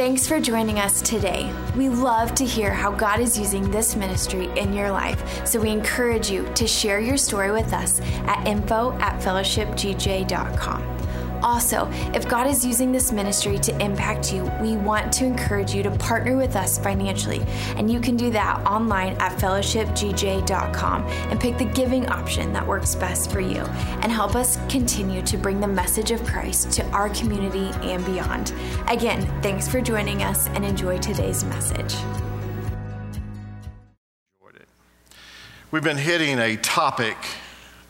Thanks for joining us today. We love to hear how God is using this ministry in your life, so we encourage you to share your story with us at info at fellowshipgj.com. Also, if God is using this ministry to impact you, we want to encourage you to partner with us financially. And you can do that online at fellowshipgj.com and pick the giving option that works best for you and help us continue to bring the message of Christ to our community and beyond. Again, thanks for joining us and enjoy today's message. We've been hitting a topic,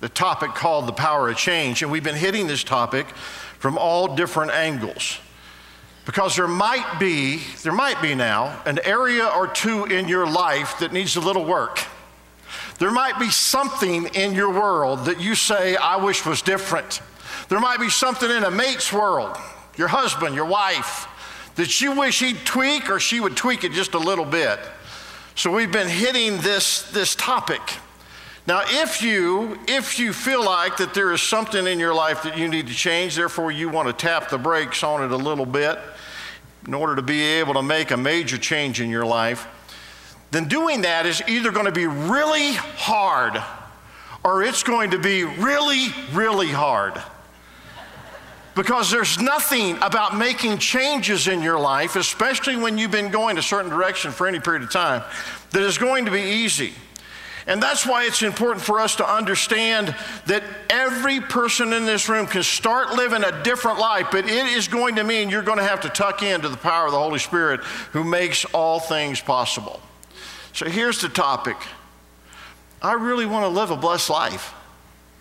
the topic called the power of change, and we've been hitting this topic from all different angles. Because there might be, there might be now, an area or two in your life that needs a little work. There might be something in your world that you say, I wish was different. There might be something in a mate's world, your husband, your wife, that you wish he'd tweak or she would tweak it just a little bit. So we've been hitting this, this topic. Now, if you if you feel like that there is something in your life that you need to change, therefore you want to tap the brakes on it a little bit in order to be able to make a major change in your life, then doing that is either going to be really hard or it's going to be really really hard. Because there's nothing about making changes in your life, especially when you've been going a certain direction for any period of time, that is going to be easy. And that's why it's important for us to understand that every person in this room can start living a different life, but it is going to mean you're going to have to tuck into the power of the Holy Spirit who makes all things possible. So here's the topic I really want to live a blessed life.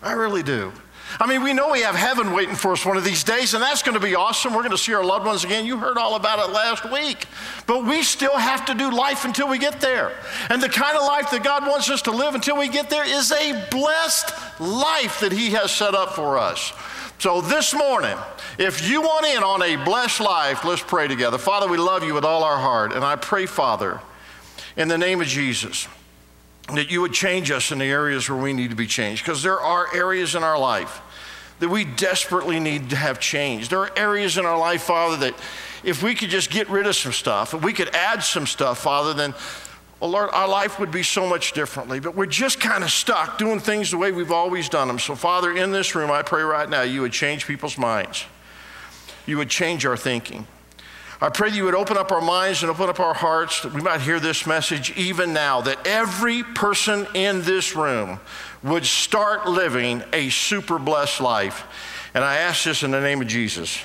I really do. I mean, we know we have heaven waiting for us one of these days, and that's going to be awesome. We're going to see our loved ones again. You heard all about it last week. But we still have to do life until we get there. And the kind of life that God wants us to live until we get there is a blessed life that He has set up for us. So this morning, if you want in on a blessed life, let's pray together. Father, we love you with all our heart. And I pray, Father, in the name of Jesus that you would change us in the areas where we need to be changed. Because there are areas in our life that we desperately need to have changed. There are areas in our life, Father, that if we could just get rid of some stuff, if we could add some stuff, Father, then, well, Lord, our life would be so much differently. But we're just kind of stuck doing things the way we've always done them. So, Father, in this room, I pray right now you would change people's minds, you would change our thinking. I pray that you would open up our minds and open up our hearts that we might hear this message even now, that every person in this room would start living a super blessed life. And I ask this in the name of Jesus.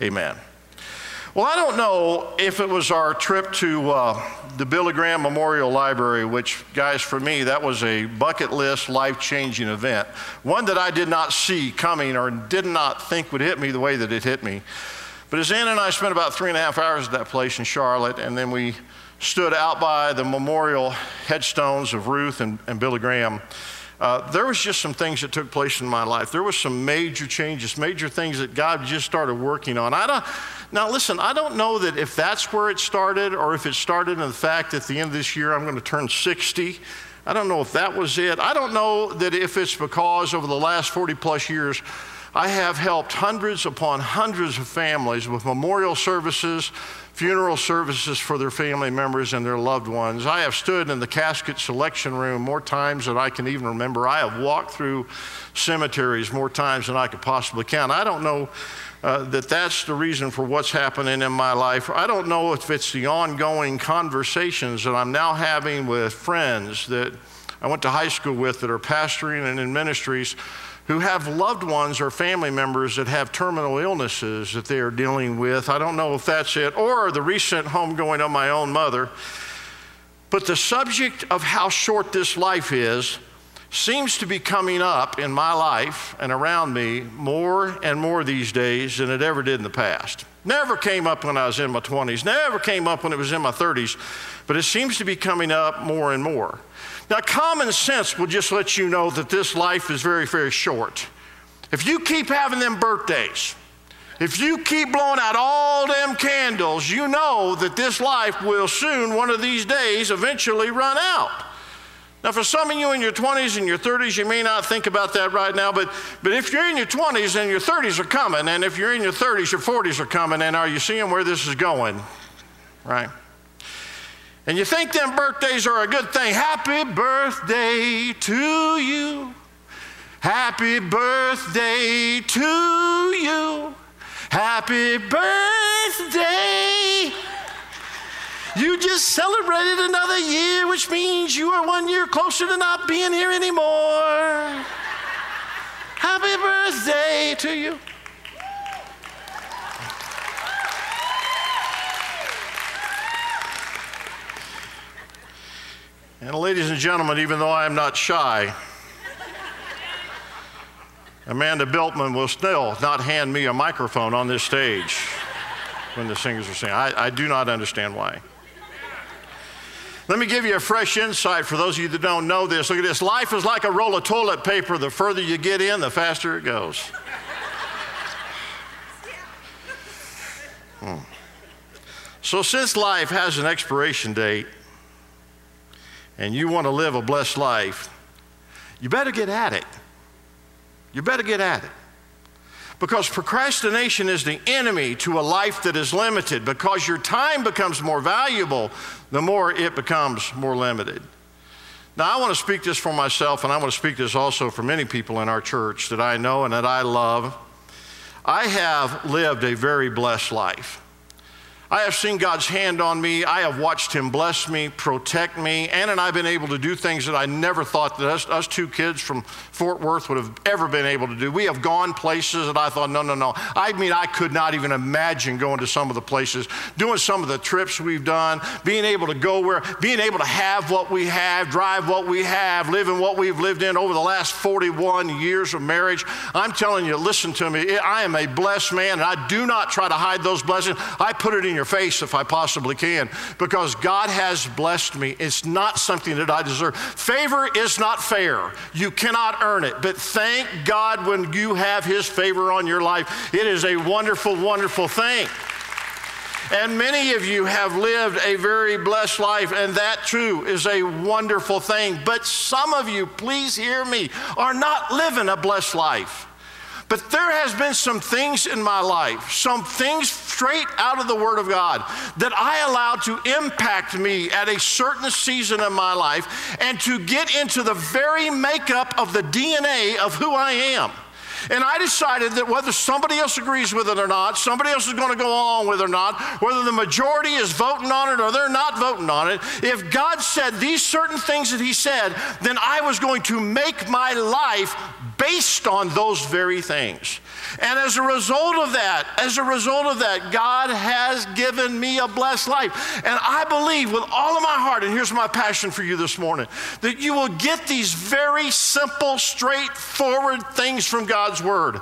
Amen. Well, I don't know if it was our trip to uh, the Billy Graham Memorial Library, which, guys, for me, that was a bucket list, life changing event. One that I did not see coming or did not think would hit me the way that it hit me. But as Ann and I spent about three and a half hours at that place in Charlotte, and then we stood out by the memorial headstones of Ruth and, and Billy Graham. Uh, there was just some things that took place in my life. There was some major changes, major things that God just started working on. I don't, now, listen, I don't know that if that's where it started or if it started in the fact that at the end of this year I'm going to turn 60. I don't know if that was it. I don't know that if it's because over the last 40 plus years I have helped hundreds upon hundreds of families with memorial services, funeral services for their family members and their loved ones. I have stood in the casket selection room more times than I can even remember. I have walked through cemeteries more times than I could possibly count. I don't know uh, that that's the reason for what's happening in my life. I don't know if it's the ongoing conversations that I'm now having with friends that I went to high school with that are pastoring and in ministries who have loved ones or family members that have terminal illnesses that they are dealing with. I don't know if that's it, or the recent homegoing of my own mother. But the subject of how short this life is seems to be coming up in my life and around me more and more these days than it ever did in the past. Never came up when I was in my 20s, never came up when it was in my 30s, but it seems to be coming up more and more. Now, common sense will just let you know that this life is very, very short. If you keep having them birthdays, if you keep blowing out all them candles, you know that this life will soon, one of these days, eventually run out. Now, for some of you in your 20s and your 30s, you may not think about that right now, but, but if you're in your 20s and your 30s are coming, and if you're in your 30s, your 40s are coming, and are you seeing where this is going? Right? And you think them birthdays are a good thing. Happy birthday to you. Happy birthday to you. Happy birthday. You just celebrated another year, which means you are one year closer to not being here anymore. Happy birthday to you. And ladies and gentlemen, even though I am not shy, Amanda Biltman will still not hand me a microphone on this stage when the singers are singing. I, I do not understand why. Let me give you a fresh insight for those of you that don't know this. Look at this. Life is like a roll of toilet paper. The further you get in, the faster it goes. Hmm. So, since life has an expiration date and you want to live a blessed life, you better get at it. You better get at it. Because procrastination is the enemy to a life that is limited. Because your time becomes more valuable, the more it becomes more limited. Now, I want to speak this for myself, and I want to speak this also for many people in our church that I know and that I love. I have lived a very blessed life. I have seen God's hand on me. I have watched Him bless me, protect me. Ann and I have been able to do things that I never thought that us, us, two kids from Fort Worth would have ever been able to do. We have gone places that I thought, no, no, no. I mean, I could not even imagine going to some of the places, doing some of the trips we've done, being able to go where, being able to have what we have, drive what we have, live in what we've lived in over the last 41 years of marriage. I'm telling you, listen to me. I am a blessed man, and I do not try to hide those blessings. I put it in your your face if I possibly can because God has blessed me. It's not something that I deserve. Favor is not fair. You cannot earn it. But thank God when you have His favor on your life. It is a wonderful, wonderful thing. And many of you have lived a very blessed life, and that too is a wonderful thing. But some of you, please hear me, are not living a blessed life. But there has been some things in my life, some things straight out of the Word of God that I allowed to impact me at a certain season of my life and to get into the very makeup of the DNA of who I am. And I decided that whether somebody else agrees with it or not, somebody else is going to go along with it or not, whether the majority is voting on it or they're not voting on it, if God said these certain things that He said, then I was going to make my life based on those very things. And as a result of that, as a result of that, God has given me a blessed life. And I believe with all of my heart, and here's my passion for you this morning, that you will get these very simple, straightforward things from God's Word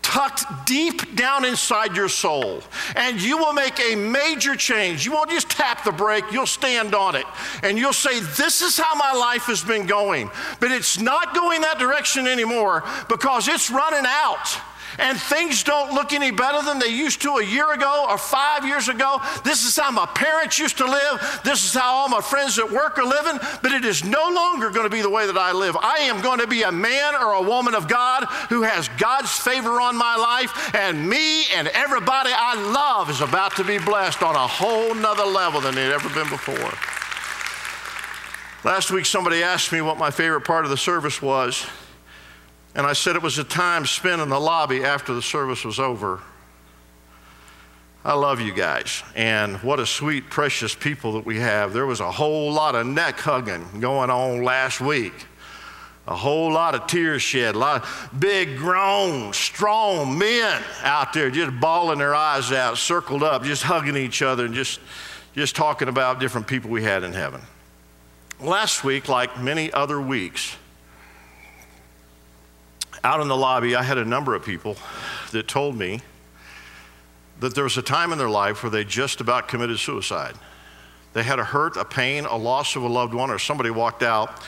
tucked deep down inside your soul. And you will make a major change. You won't just tap the brake, you'll stand on it. And you'll say, This is how my life has been going. But it's not going that direction anymore because it's running out and things don't look any better than they used to a year ago or five years ago. This is how my parents used to live. This is how all my friends at work are living, but it is no longer going to be the way that I live. I am going to be a man or a woman of God who has God's favor on my life, and me and everybody I love is about to be blessed on a whole nother level than they'd ever been before. Last week, somebody asked me what my favorite part of the service was. And I said it was a time spent in the lobby after the service was over. I love you guys. And what a sweet, precious people that we have. There was a whole lot of neck hugging going on last week. A whole lot of tears shed, a lot of big, grown, strong men out there just bawling their eyes out, circled up, just hugging each other and just, just talking about different people we had in heaven. Last week, like many other weeks, out in the lobby, I had a number of people that told me that there was a time in their life where they just about committed suicide. They had a hurt, a pain, a loss of a loved one, or somebody walked out,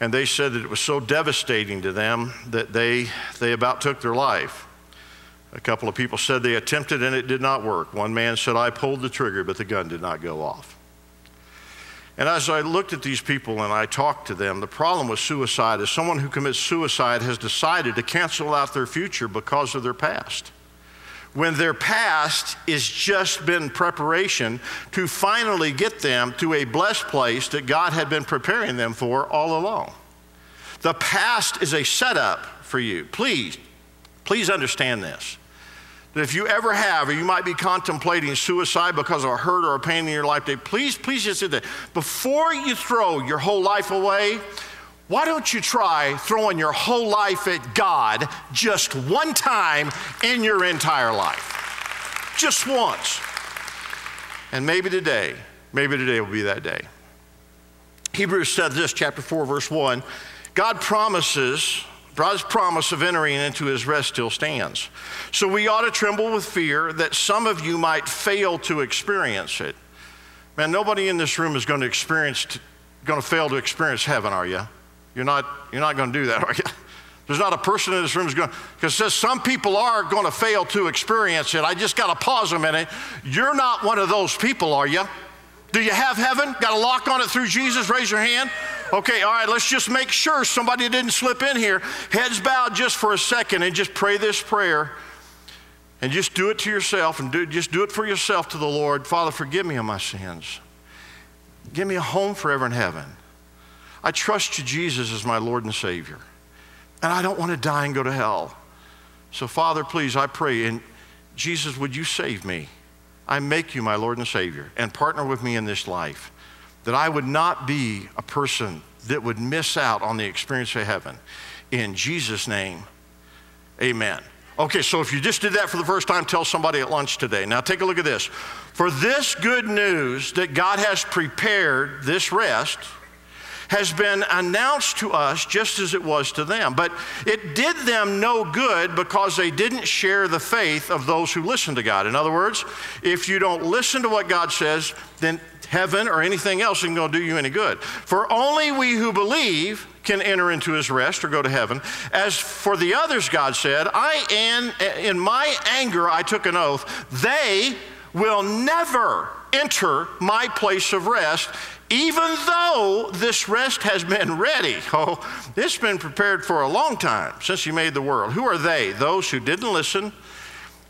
and they said that it was so devastating to them that they, they about took their life. A couple of people said they attempted and it did not work. One man said, I pulled the trigger, but the gun did not go off. And as I looked at these people and I talked to them, the problem with suicide is someone who commits suicide has decided to cancel out their future because of their past. When their past is just been preparation to finally get them to a blessed place that God had been preparing them for all along. The past is a setup for you. Please, please understand this that if you ever have, or you might be contemplating suicide because of a hurt or a pain in your life, today, please, please just do that. Before you throw your whole life away, why don't you try throwing your whole life at God just one time in your entire life? Just once. And maybe today, maybe today will be that day. Hebrews said this, chapter 4, verse 1 God promises God's promise of entering into his rest still stands. So we ought to tremble with fear that some of you might fail to experience it. Man, nobody in this room is going to experience, going to fail to experience heaven, are you? You're not, you're not going to do that, are you? There's not a person in this room who's going because says some people are going to fail to experience it. I just got to pause a minute. You're not one of those people, are you? Do you have heaven? Got a lock on it through Jesus? Raise your hand. Okay, all right, let's just make sure somebody didn't slip in here. Heads bowed just for a second and just pray this prayer. And just do it to yourself and do, just do it for yourself to the Lord. Father, forgive me of my sins. Give me a home forever in heaven. I trust you, Jesus, as my Lord and Savior. And I don't want to die and go to hell. So, Father, please, I pray, and Jesus, would you save me? I make you my Lord and Savior and partner with me in this life that I would not be a person that would miss out on the experience of heaven. In Jesus' name, amen. Okay, so if you just did that for the first time, tell somebody at lunch today. Now take a look at this. For this good news that God has prepared this rest, has been announced to us just as it was to them. But it did them no good because they didn't share the faith of those who listen to God. In other words, if you don't listen to what God says, then heaven or anything else isn't going to do you any good. For only we who believe can enter into his rest or go to heaven. As for the others, God said, I am, in my anger I took an oath, they will never enter my place of rest even though this rest has been ready. Oh, it's been prepared for a long time since He made the world. Who are they? Those who didn't listen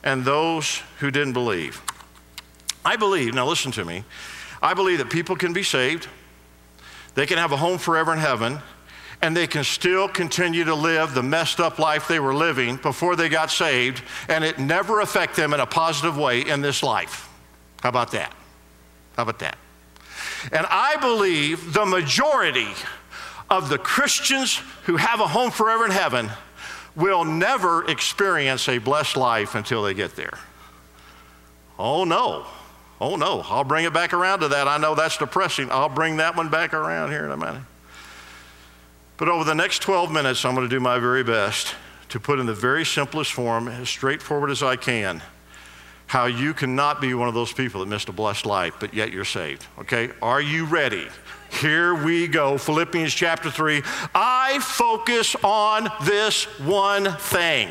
and those who didn't believe. I believe, now listen to me, I believe that people can be saved, they can have a home forever in heaven, and they can still continue to live the messed up life they were living before they got saved, and it never affect them in a positive way in this life. How about that? How about that? And I believe the majority of the Christians who have a home forever in heaven will never experience a blessed life until they get there. Oh no. Oh no. I'll bring it back around to that. I know that's depressing. I'll bring that one back around here in a minute. But over the next 12 minutes, I'm going to do my very best to put in the very simplest form, as straightforward as I can, how you cannot be one of those people that missed a blessed life, but yet you're saved. Okay? Are you ready? Here we go. Philippians chapter 3. I focus on this one thing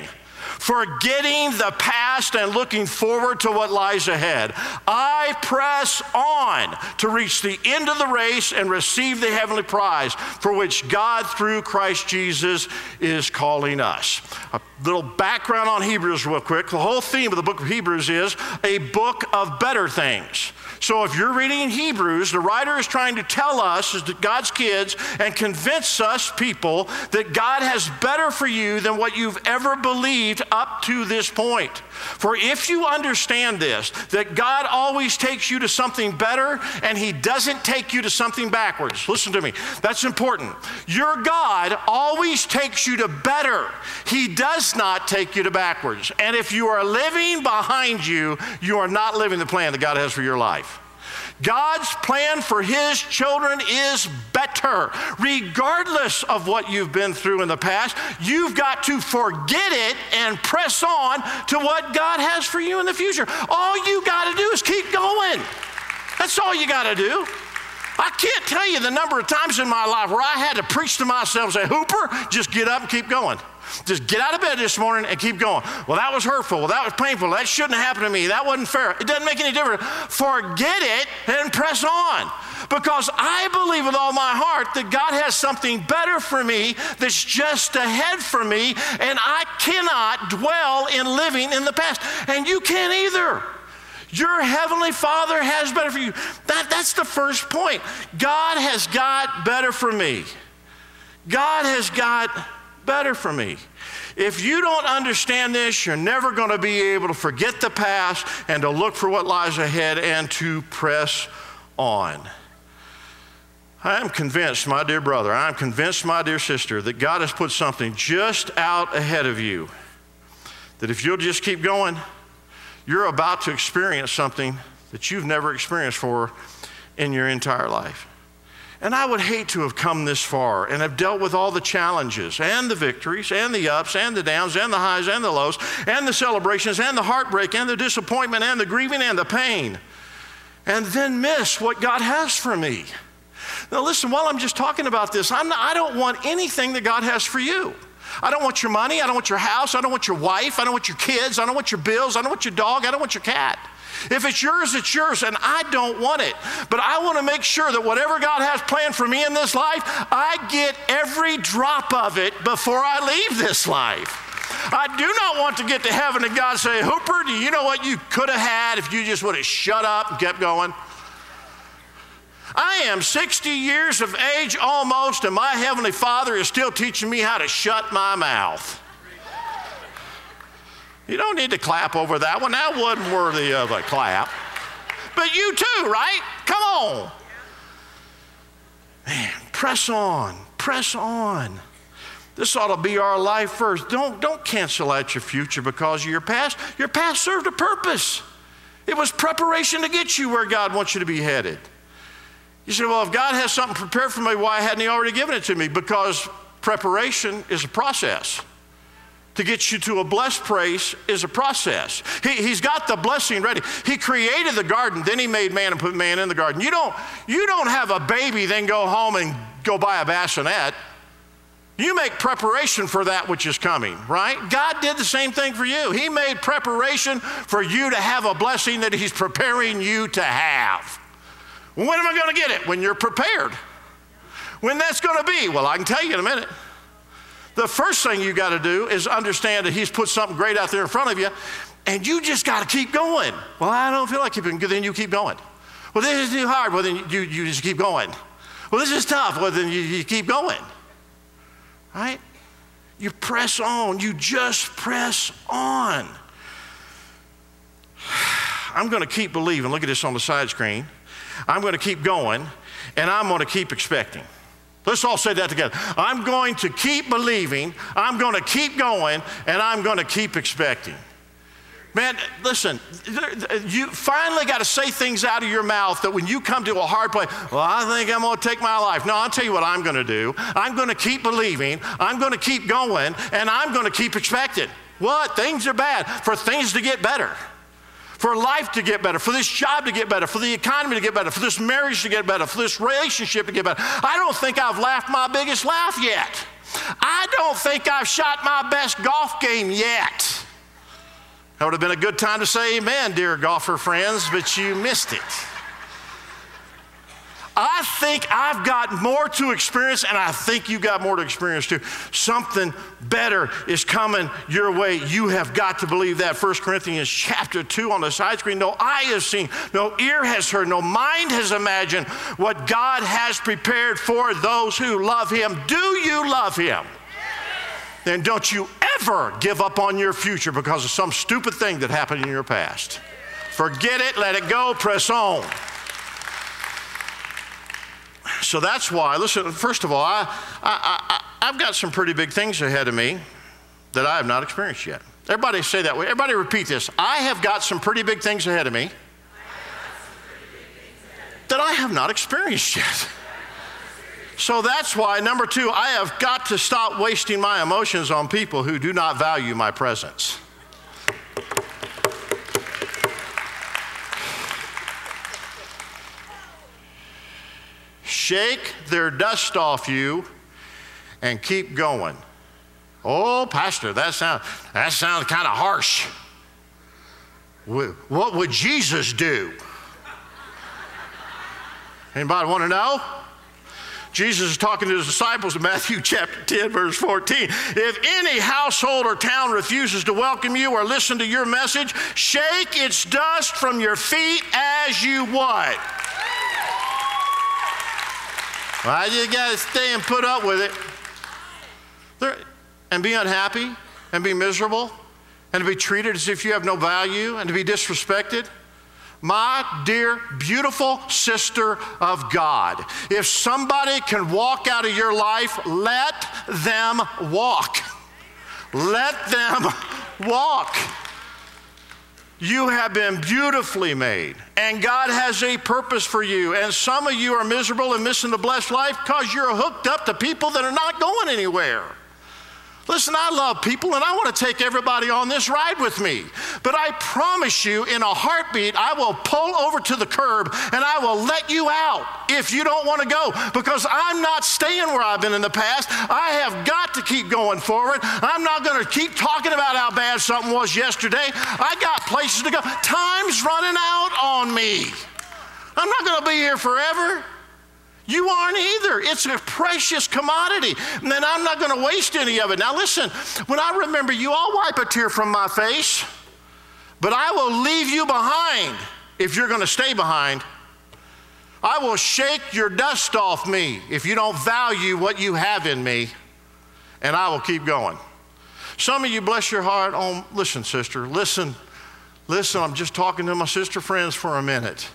forgetting the past and looking forward to what lies ahead. I press on to reach the end of the race and receive the heavenly prize for which God, through Christ Jesus, is calling us. A little background on Hebrews, real quick. The whole theme of the book of Hebrews is a book of better things. So if you're reading in Hebrews, the writer is trying to tell us, as God's kids, and convince us people that God has better for you than what you've ever believed up to this point. For if you understand this, that God always takes you to something better and He doesn't take you to something backwards, listen to me, that's important. Your God always takes you to better, He does not take you to backwards. And if you are living behind you, you are not living the plan that God has for your life. God's plan for His children is better. Regardless of what you've been through in the past, you've got to forget it and press on to what God has for you in the future. All you got to do is keep going. That's all you got to do. I can't tell you the number of times in my life where I had to preach to myself and say, Hooper, just get up and keep going. Just get out of bed this morning and keep going. Well, that was hurtful. Well, that was painful. That shouldn't have happened to me. That wasn't fair. It doesn't make any difference. Forget it and press on. because I believe with all my heart that God has something better for me that's just ahead for me, and I cannot dwell in living in the past. And you can't either. Your heavenly Father has better for you. That, that's the first point. God has got better for me. God has got better for me. If you don't understand this, you're never going to be able to forget the past and to look for what lies ahead and to press on. I am convinced, my dear brother, I am convinced, my dear sister, that God has put something just out ahead of you. That if you'll just keep going, you're about to experience something that you've never experienced for in your entire life. And I would hate to have come this far and have dealt with all the challenges and the victories and the ups and the downs and the highs and the lows and the celebrations and the heartbreak and the disappointment and the grieving and the pain and then miss what God has for me. Now, listen, while I'm just talking about this, not, I don't want anything that God has for you. I don't want your money. I don't want your house. I don't want your wife. I don't want your kids. I don't want your bills. I don't want your dog. I don't want your cat. If it's yours, it's yours, and I don't want it. But I want to make sure that whatever God has planned for me in this life, I get every drop of it before I leave this life. I do not want to get to heaven and God say, Hooper, do you know what you could have had if you just would have shut up and kept going? I am 60 years of age almost, and my Heavenly Father is still teaching me how to shut my mouth. You don't need to clap over that one. That wasn't worthy of a clap. But you too, right? Come on. Man, press on. Press on. This ought to be our life first. Don't, don't cancel out your future because of your past. Your past served a purpose. It was preparation to get you where God wants you to be headed. You say, well, if God has something prepared for me, why hadn't He already given it to me? Because preparation is a process to get you to a blessed place is a process. He, has got the blessing ready. He created the garden, then he made man and put man in the garden. You don't, you don't have a baby, then go home and go buy a bassinet. You make preparation for that which is coming, right? God did the same thing for you. He made preparation for you to have a blessing that He's preparing you to have. When am I going to get it? When you're prepared. When that's going to be? Well, I can tell you in a minute. The first thing you got to do is understand that He's put something great out there in front of you, and you just got to keep going. Well, I don't feel like keeping, then you keep going. Well, this is too hard. Well, then you, you just keep going. Well, this is tough. Well, then you, you keep going. Right? You press on. You just press on. I'm going to keep believing. Look at this on the side screen. I'm going to keep going, and I'm going to keep expecting. Let's all say that together. I'm going to keep believing, I'm going to keep going, and I'm going to keep expecting. Man, listen, you finally got to say things out of your mouth that when you come to a hard place, well, I think I'm going to take my life. No, I'll tell you what I'm going to do. I'm going to keep believing, I'm going to keep going, and I'm going to keep expecting. What? Things are bad. For things to get better for life to get better, for this job to get better, for the economy to get better, for this marriage to get better, for this relationship to get better. I don't think I've laughed my biggest laugh yet. I don't think I've shot my best golf game yet. That would have been a good time to say amen, dear golfer friends, but you missed it. I think I've got more to experience, and I think you've got more to experience too. Something better is coming your way. You have got to believe that. 1 Corinthians chapter 2 on the side screen. No eye has seen, no ear has heard, no mind has imagined what God has prepared for those who love Him. Do you love Him? Then don't you ever give up on your future because of some stupid thing that happened in your past. Forget it, let it go, press on. So that's why, listen, first of all, I, I, I, I've got some pretty big things ahead of me that I have not experienced yet. Everybody say that way. Everybody repeat this. I have got some pretty big things ahead of me that I have not experienced yet. So that's why, number two, I have got to stop wasting my emotions on people who do not value my presence. Shake their dust off you, and keep going. Oh, Pastor, that sounds, that sounds kind of harsh. What would Jesus do? Anybody want to know? Jesus is talking to his disciples in Matthew chapter 10, verse 14. If any household or town refuses to welcome you or listen to your message, shake its dust from your feet as you what? Well, you got to stay and put up with it. There, and be unhappy and be miserable and to be treated as if you have no value and to be disrespected. My dear, beautiful sister of God, if somebody can walk out of your life, let them walk. Let them walk. You have been beautifully made, and God has a purpose for you. And some of you are miserable and missing the blessed life because you're hooked up to people that are not going anywhere. Listen, I love people and I want to take everybody on this ride with me. But I promise you, in a heartbeat, I will pull over to the curb and I will let you out if you don't want to go because I'm not staying where I've been in the past. I have got to keep going forward. I'm not going to keep talking about how bad something was yesterday. I got places to go. Time's running out on me. I'm not going to be here forever. You aren't either. It's a precious commodity. And I'm not going to waste any of it. Now, listen, when I remember you, I'll wipe a tear from my face, but I will leave you behind if you're going to stay behind. I will shake your dust off me if you don't value what you have in me, and I will keep going. Some of you, bless your heart, on, listen, sister, listen, listen, I'm just talking to my sister friends for a minute.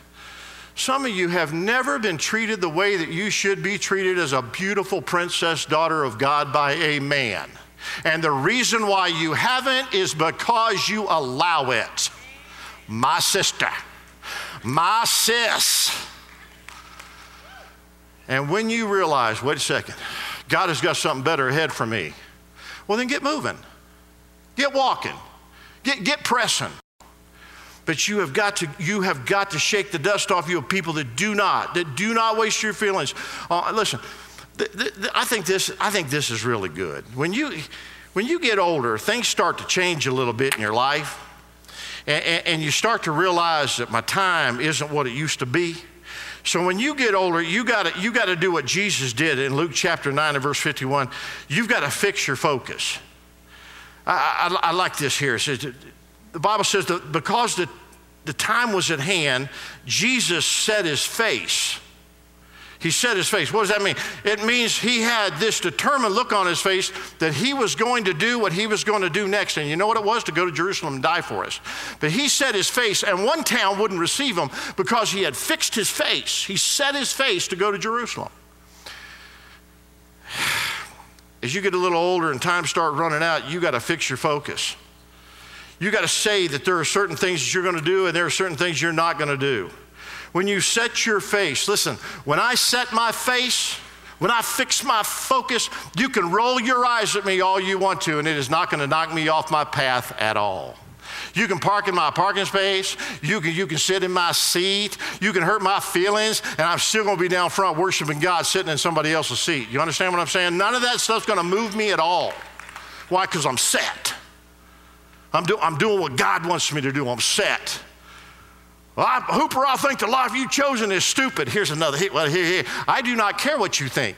Some of you have never been treated the way that you should be treated as a beautiful princess daughter of God by a man. And the reason why you haven't is because you allow it. My sister, my sis. And when you realize, wait a second, God has got something better ahead for me, well, then get moving, get walking, get, get pressing. But you have got to you have got to shake the dust off you of people that do not that do not waste your feelings. Uh, listen, th- th- th- I think this I think this is really good. When you when you get older, things start to change a little bit in your life, and, and, and you start to realize that my time isn't what it used to be. So when you get older, you got to you got to do what Jesus did in Luke chapter 9 and verse 51. You've got to fix your focus. I, I, I like this here. It says, the Bible says that because the, the time was at hand, Jesus set his face. He set his face. What does that mean? It means he had this determined look on his face that he was going to do what he was going to do next. And you know what it was? To go to Jerusalem and die for us. But he set his face, and one town wouldn't receive him because he had fixed his face. He set his face to go to Jerusalem. As you get a little older and time start running out, you got to fix your focus you got to say that there are certain things that you're going to do and there are certain things you're not going to do. When you set your face, listen, when I set my face, when I fix my focus, you can roll your eyes at me all you want to, and it is not going to knock me off my path at all. You can park in my parking space. You can, you can sit in my seat. You can hurt my feelings, and I'm still going to be down front worshiping God sitting in somebody else's seat. You understand what I'm saying? None of that stuff's going to move me at all. Why? Because I'm set. I'm, do, I'm doing what God wants me to do. I'm set. Well, I, Hooper, I think the life you've chosen is stupid. Here's another. Well, here, here. I do not care what you think.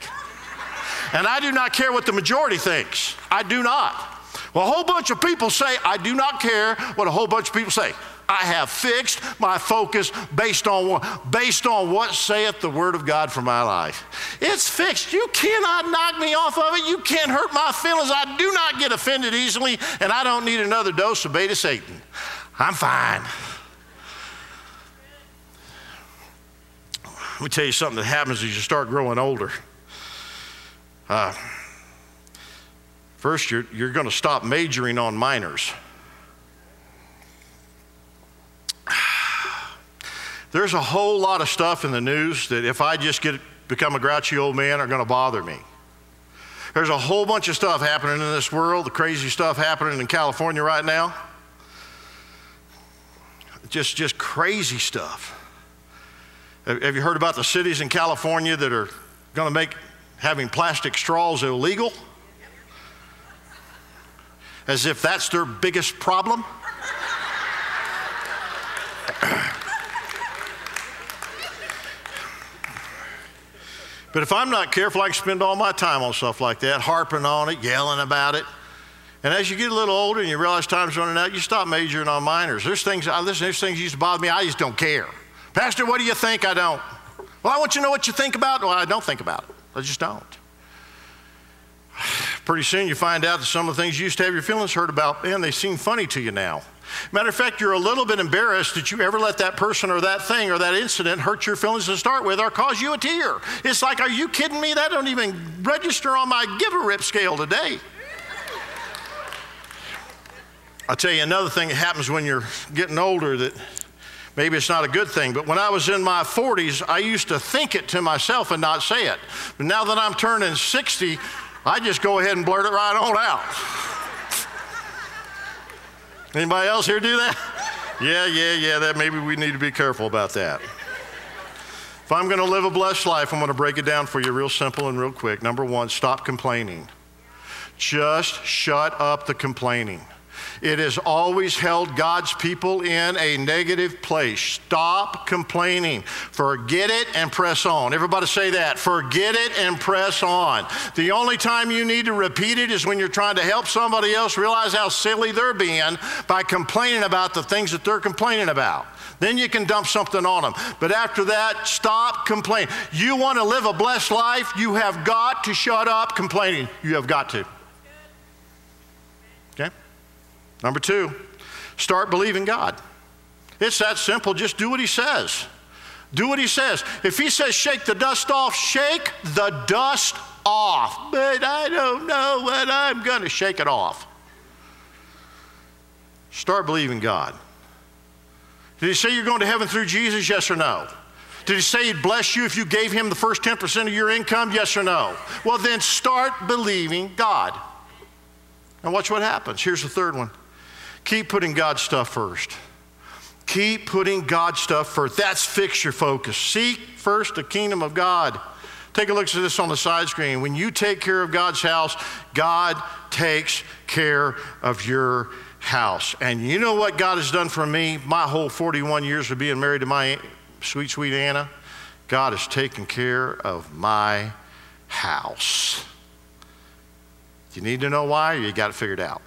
And I do not care what the majority thinks. I do not. Well, a whole bunch of people say, I do not care what a whole bunch of people say. I have fixed my focus based on based on what saith the word of God for my life. It's fixed. You cannot knock me off of it. You can't hurt my feelings. I do not get offended easily, and I don't need another dose of beta Satan. I'm fine. Let me tell you something that happens as you start growing older. Uh, first, you're, you're going to stop majoring on minors. There's a whole lot of stuff in the news that if I just get become a grouchy old man are going to bother me. There's a whole bunch of stuff happening in this world, the crazy stuff happening in California right now. Just just crazy stuff. Have you heard about the cities in California that are going to make having plastic straws illegal? As if that's their biggest problem? But if I'm not careful, I can spend all my time on stuff like that, harping on it, yelling about it. And as you get a little older and you realize time's running out, you stop majoring on minors. There's things, I listen, there's things used to bother me, I just don't care. Pastor, what do you think? I don't. Well, I want you to know what you think about. Well, I don't think about it. I just don't. Pretty soon you find out that some of the things you used to have your feelings hurt about, man, they seem funny to you now. Matter of fact, you're a little bit embarrassed that you ever let that person or that thing or that incident hurt your feelings to start with or cause you a tear. It's like, are you kidding me? That don't even register on my give a rip scale today. I'll tell you another thing that happens when you're getting older that maybe it's not a good thing, but when I was in my 40s, I used to think it to myself and not say it. But now that I'm turning 60, I just go ahead and blurt it right on out. Anybody else here do that? Yeah, yeah, yeah, that maybe we need to be careful about that. If I'm going to live a blessed life, I'm going to break it down for you real simple and real quick. Number one, stop complaining. Just shut up the complaining. It has always held God's people in a negative place. Stop complaining. Forget it and press on. Everybody say that. Forget it and press on. The only time you need to repeat it is when you're trying to help somebody else realize how silly they're being by complaining about the things that they're complaining about. Then you can dump something on them. But after that, stop complaining. You want to live a blessed life, you have got to shut up complaining. You have got to. Number two, start believing God. It's that simple. Just do what He says. Do what He says. If He says shake the dust off, shake the dust off. But I don't know what I'm going to shake it off. Start believing God. Did He say you're going to heaven through Jesus? Yes or no? Did he say he'd bless you if you gave him the first 10% of your income? Yes or no? Well, then start believing God. And watch what happens. Here's the third one Keep putting God's stuff first. Keep putting God's stuff first. That's fix your focus. Seek first the kingdom of God. Take a look at this on the side screen. When you take care of God's house, God takes care of your house. And you know what God has done for me my whole 41 years of being married to my sweet, sweet Anna? God has taken care of my house. You need to know why, you got it figured out.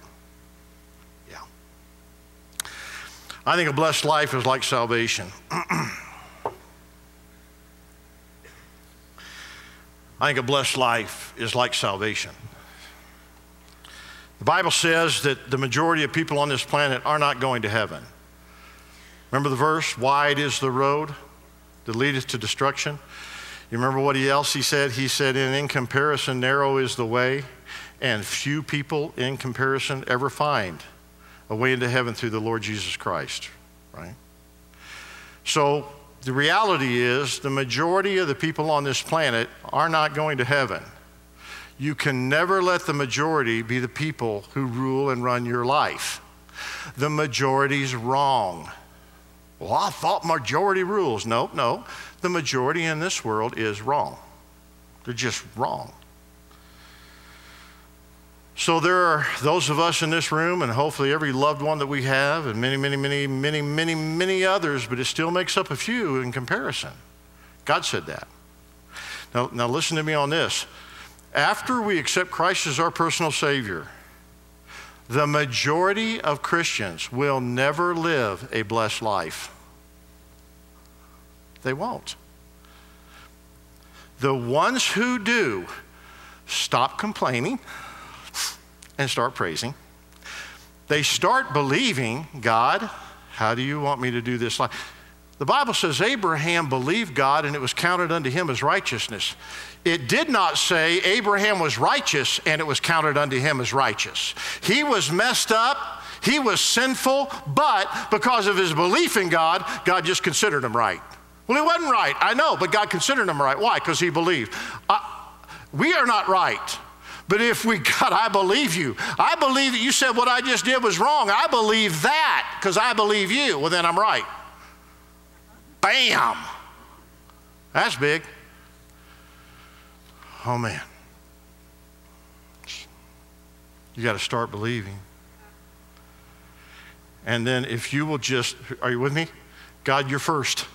I think a blessed life is like salvation. I think a blessed life is like salvation. The Bible says that the majority of people on this planet are not going to heaven. Remember the verse? Wide is the road that leadeth to destruction. You remember what else he said? He said, in, in comparison, narrow is the way, and few people in comparison ever find a way into heaven through the Lord Jesus Christ, right? So the reality is the majority of the people on this planet are not going to heaven. You can never let the majority be the people who rule and run your life. The majority's wrong. Well, I thought majority rules. No, no. The majority in this world is wrong. They're just wrong. So there are those of us in this room, and hopefully every loved one that we have, and many, many, many, many, many, many others, but it still makes up a few in comparison. God said that. Now, now listen to me on this. After we accept Christ as our personal Savior, the majority of Christians will never live a blessed life. They won't. The ones who do stop complaining and start praising. They start believing, God, how do you want me to do this life? The Bible says Abraham believed God and it was counted unto him as righteousness. It did not say Abraham was righteous and it was counted unto him as righteous. He was messed up, he was sinful, but because of his belief in God, God just considered him right. Well, he wasn't right, I know, but God considered him right. Why? Because he believed. Uh, we are not right. But if we, God, I believe you. I believe that you said what I just did was wrong. I believe that because I believe you. Well, then I'm right. Bam. That's big. Oh, man. You got to start believing. And then if you will just, are you with me? God, you're first.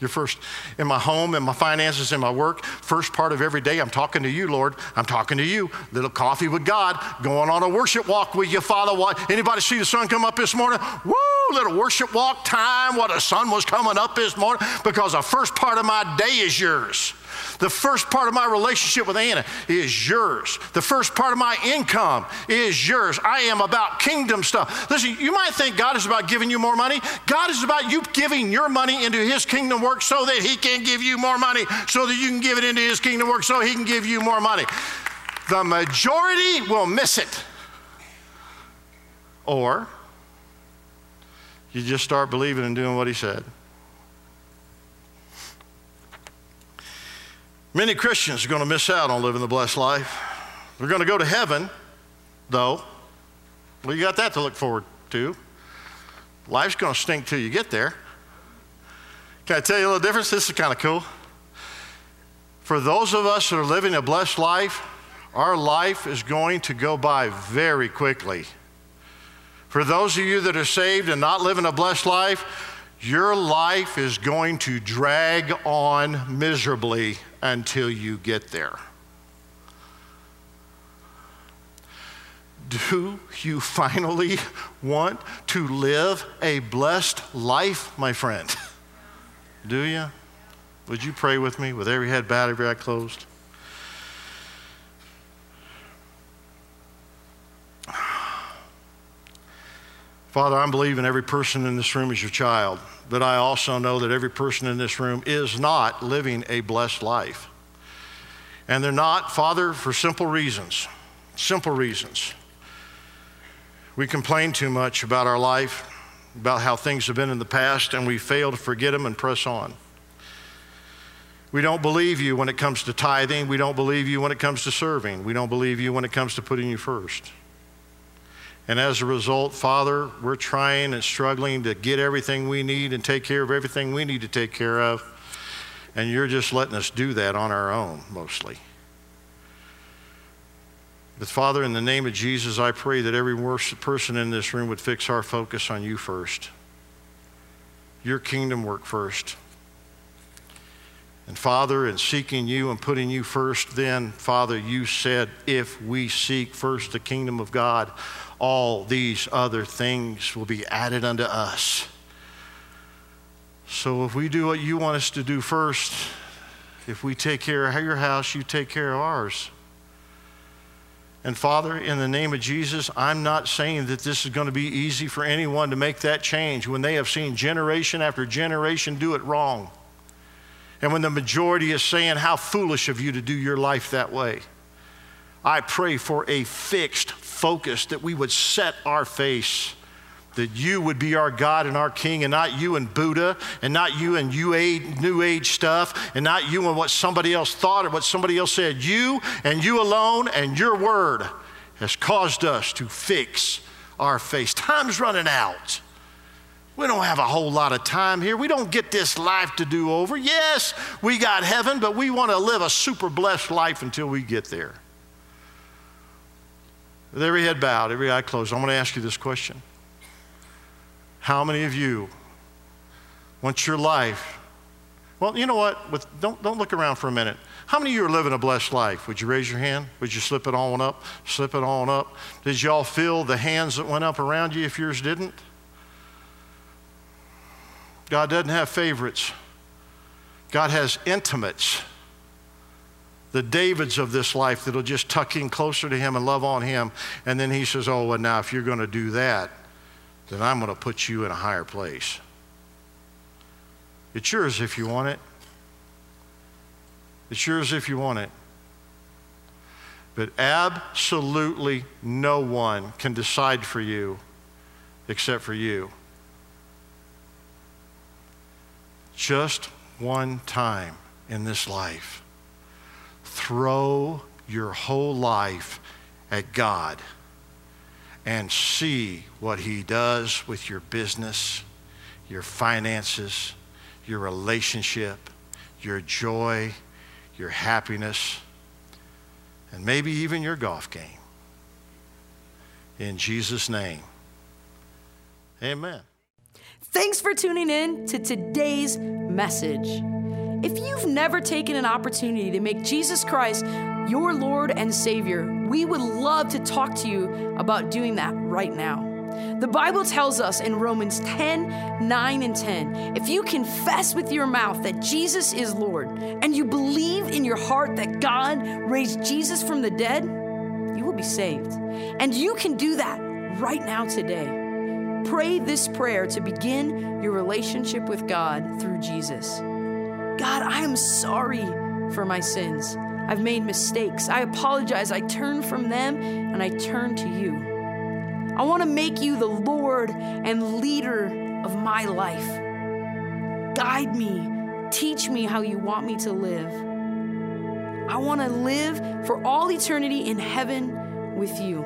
Your first in my home, in my finances, in my work. First part of every day, I'm talking to you, Lord. I'm talking to you. Little coffee with God. Going on a worship walk with you, Father. Anybody see the sun come up this morning? Woo! Little worship walk time. What the sun was coming up this morning because the first part of my day is yours. The first part of my relationship with Anna is yours. The first part of my income is yours. I am about kingdom stuff. Listen, you might think God is about giving you more money. God is about you giving your money into His kingdom work so that He can give you more money, so that you can give it into His kingdom work so He can give you more money. The majority will miss it. Or you just start believing and doing what He said. Many Christians are going to miss out on living the blessed life. They're going to go to heaven, though. Well, you got that to look forward to. Life's going to stink till you get there. Can I tell you a little difference? This is kind of cool. For those of us that are living a blessed life, our life is going to go by very quickly. For those of you that are saved and not living a blessed life, your life is going to drag on miserably until you get there. Do you finally want to live a blessed life, my friend? Do you? Would you pray with me with every head bowed, every eye closed? Father, I'm believing every person in this room is your child, but I also know that every person in this room is not living a blessed life. And they're not, Father, for simple reasons. Simple reasons. We complain too much about our life, about how things have been in the past, and we fail to forget them and press on. We don't believe you when it comes to tithing. We don't believe you when it comes to serving. We don't believe you when it comes to putting you first. And as a result, Father, we're trying and struggling to get everything we need and take care of everything we need to take care of. And you're just letting us do that on our own, mostly. But Father, in the name of Jesus, I pray that every person in this room would fix our focus on you first. Your kingdom work first. And Father, in seeking you and putting you first, then, Father, you said, if we seek first the kingdom of God, all these other things will be added unto us. So if we do what you want us to do first, if we take care of your house, you take care of ours. And Father, in the name of Jesus, I'm not saying that this is going to be easy for anyone to make that change when they have seen generation after generation do it wrong. And when the majority is saying, How foolish of you to do your life that way. I pray for a fixed focus that we would set our face that you would be our God and our King, and not you and Buddha, and not you and New Age stuff, and not you and what somebody else thought or what somebody else said. You and you alone and your word has caused us to fix our face. Time's running out. We don't have a whole lot of time here. We don't get this life to do over. Yes, we got heaven, but we want to live a super blessed life until we get there. With every head bowed, every eye closed, I'm going to ask you this question. How many of you want your life? Well, you know what? With, don't, don't look around for a minute. How many of you are living a blessed life? Would you raise your hand? Would you slip it on up? Slip it on up? Did y'all feel the hands that went up around you if yours didn't? God doesn't have favorites. God has intimates the Davids of this life that'll just tuck in closer to him and love on him. And then he says, Oh, well, now if you're going to do that, then I'm going to put you in a higher place. It's yours if you want it. It's yours if you want it. But absolutely no one can decide for you except for you. Just one time in this life throw your whole life at God and see what He does with your business, your finances, your relationship, your joy, your happiness, and maybe even your golf game. In Jesus' name, amen. Thanks for tuning in to today's message. If you've never taken an opportunity to make Jesus Christ your Lord and Savior, we would love to talk to you about doing that right now. The Bible tells us in Romans 10 9 and 10 if you confess with your mouth that Jesus is Lord and you believe in your heart that God raised Jesus from the dead, you will be saved. And you can do that right now today. Pray this prayer to begin your relationship with God through Jesus. God, I am sorry for my sins. I've made mistakes. I apologize. I turn from them and I turn to you. I want to make you the Lord and leader of my life. Guide me, teach me how you want me to live. I want to live for all eternity in heaven with you.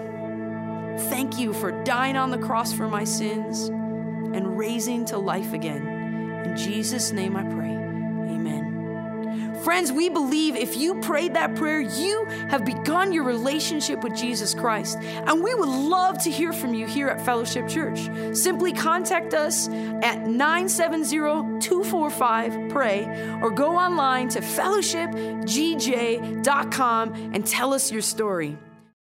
Thank you for dying on the cross for my sins and raising to life again. In Jesus' name I pray. Amen. Friends, we believe if you prayed that prayer, you have begun your relationship with Jesus Christ. And we would love to hear from you here at Fellowship Church. Simply contact us at 970 245 PRAY or go online to fellowshipgj.com and tell us your story.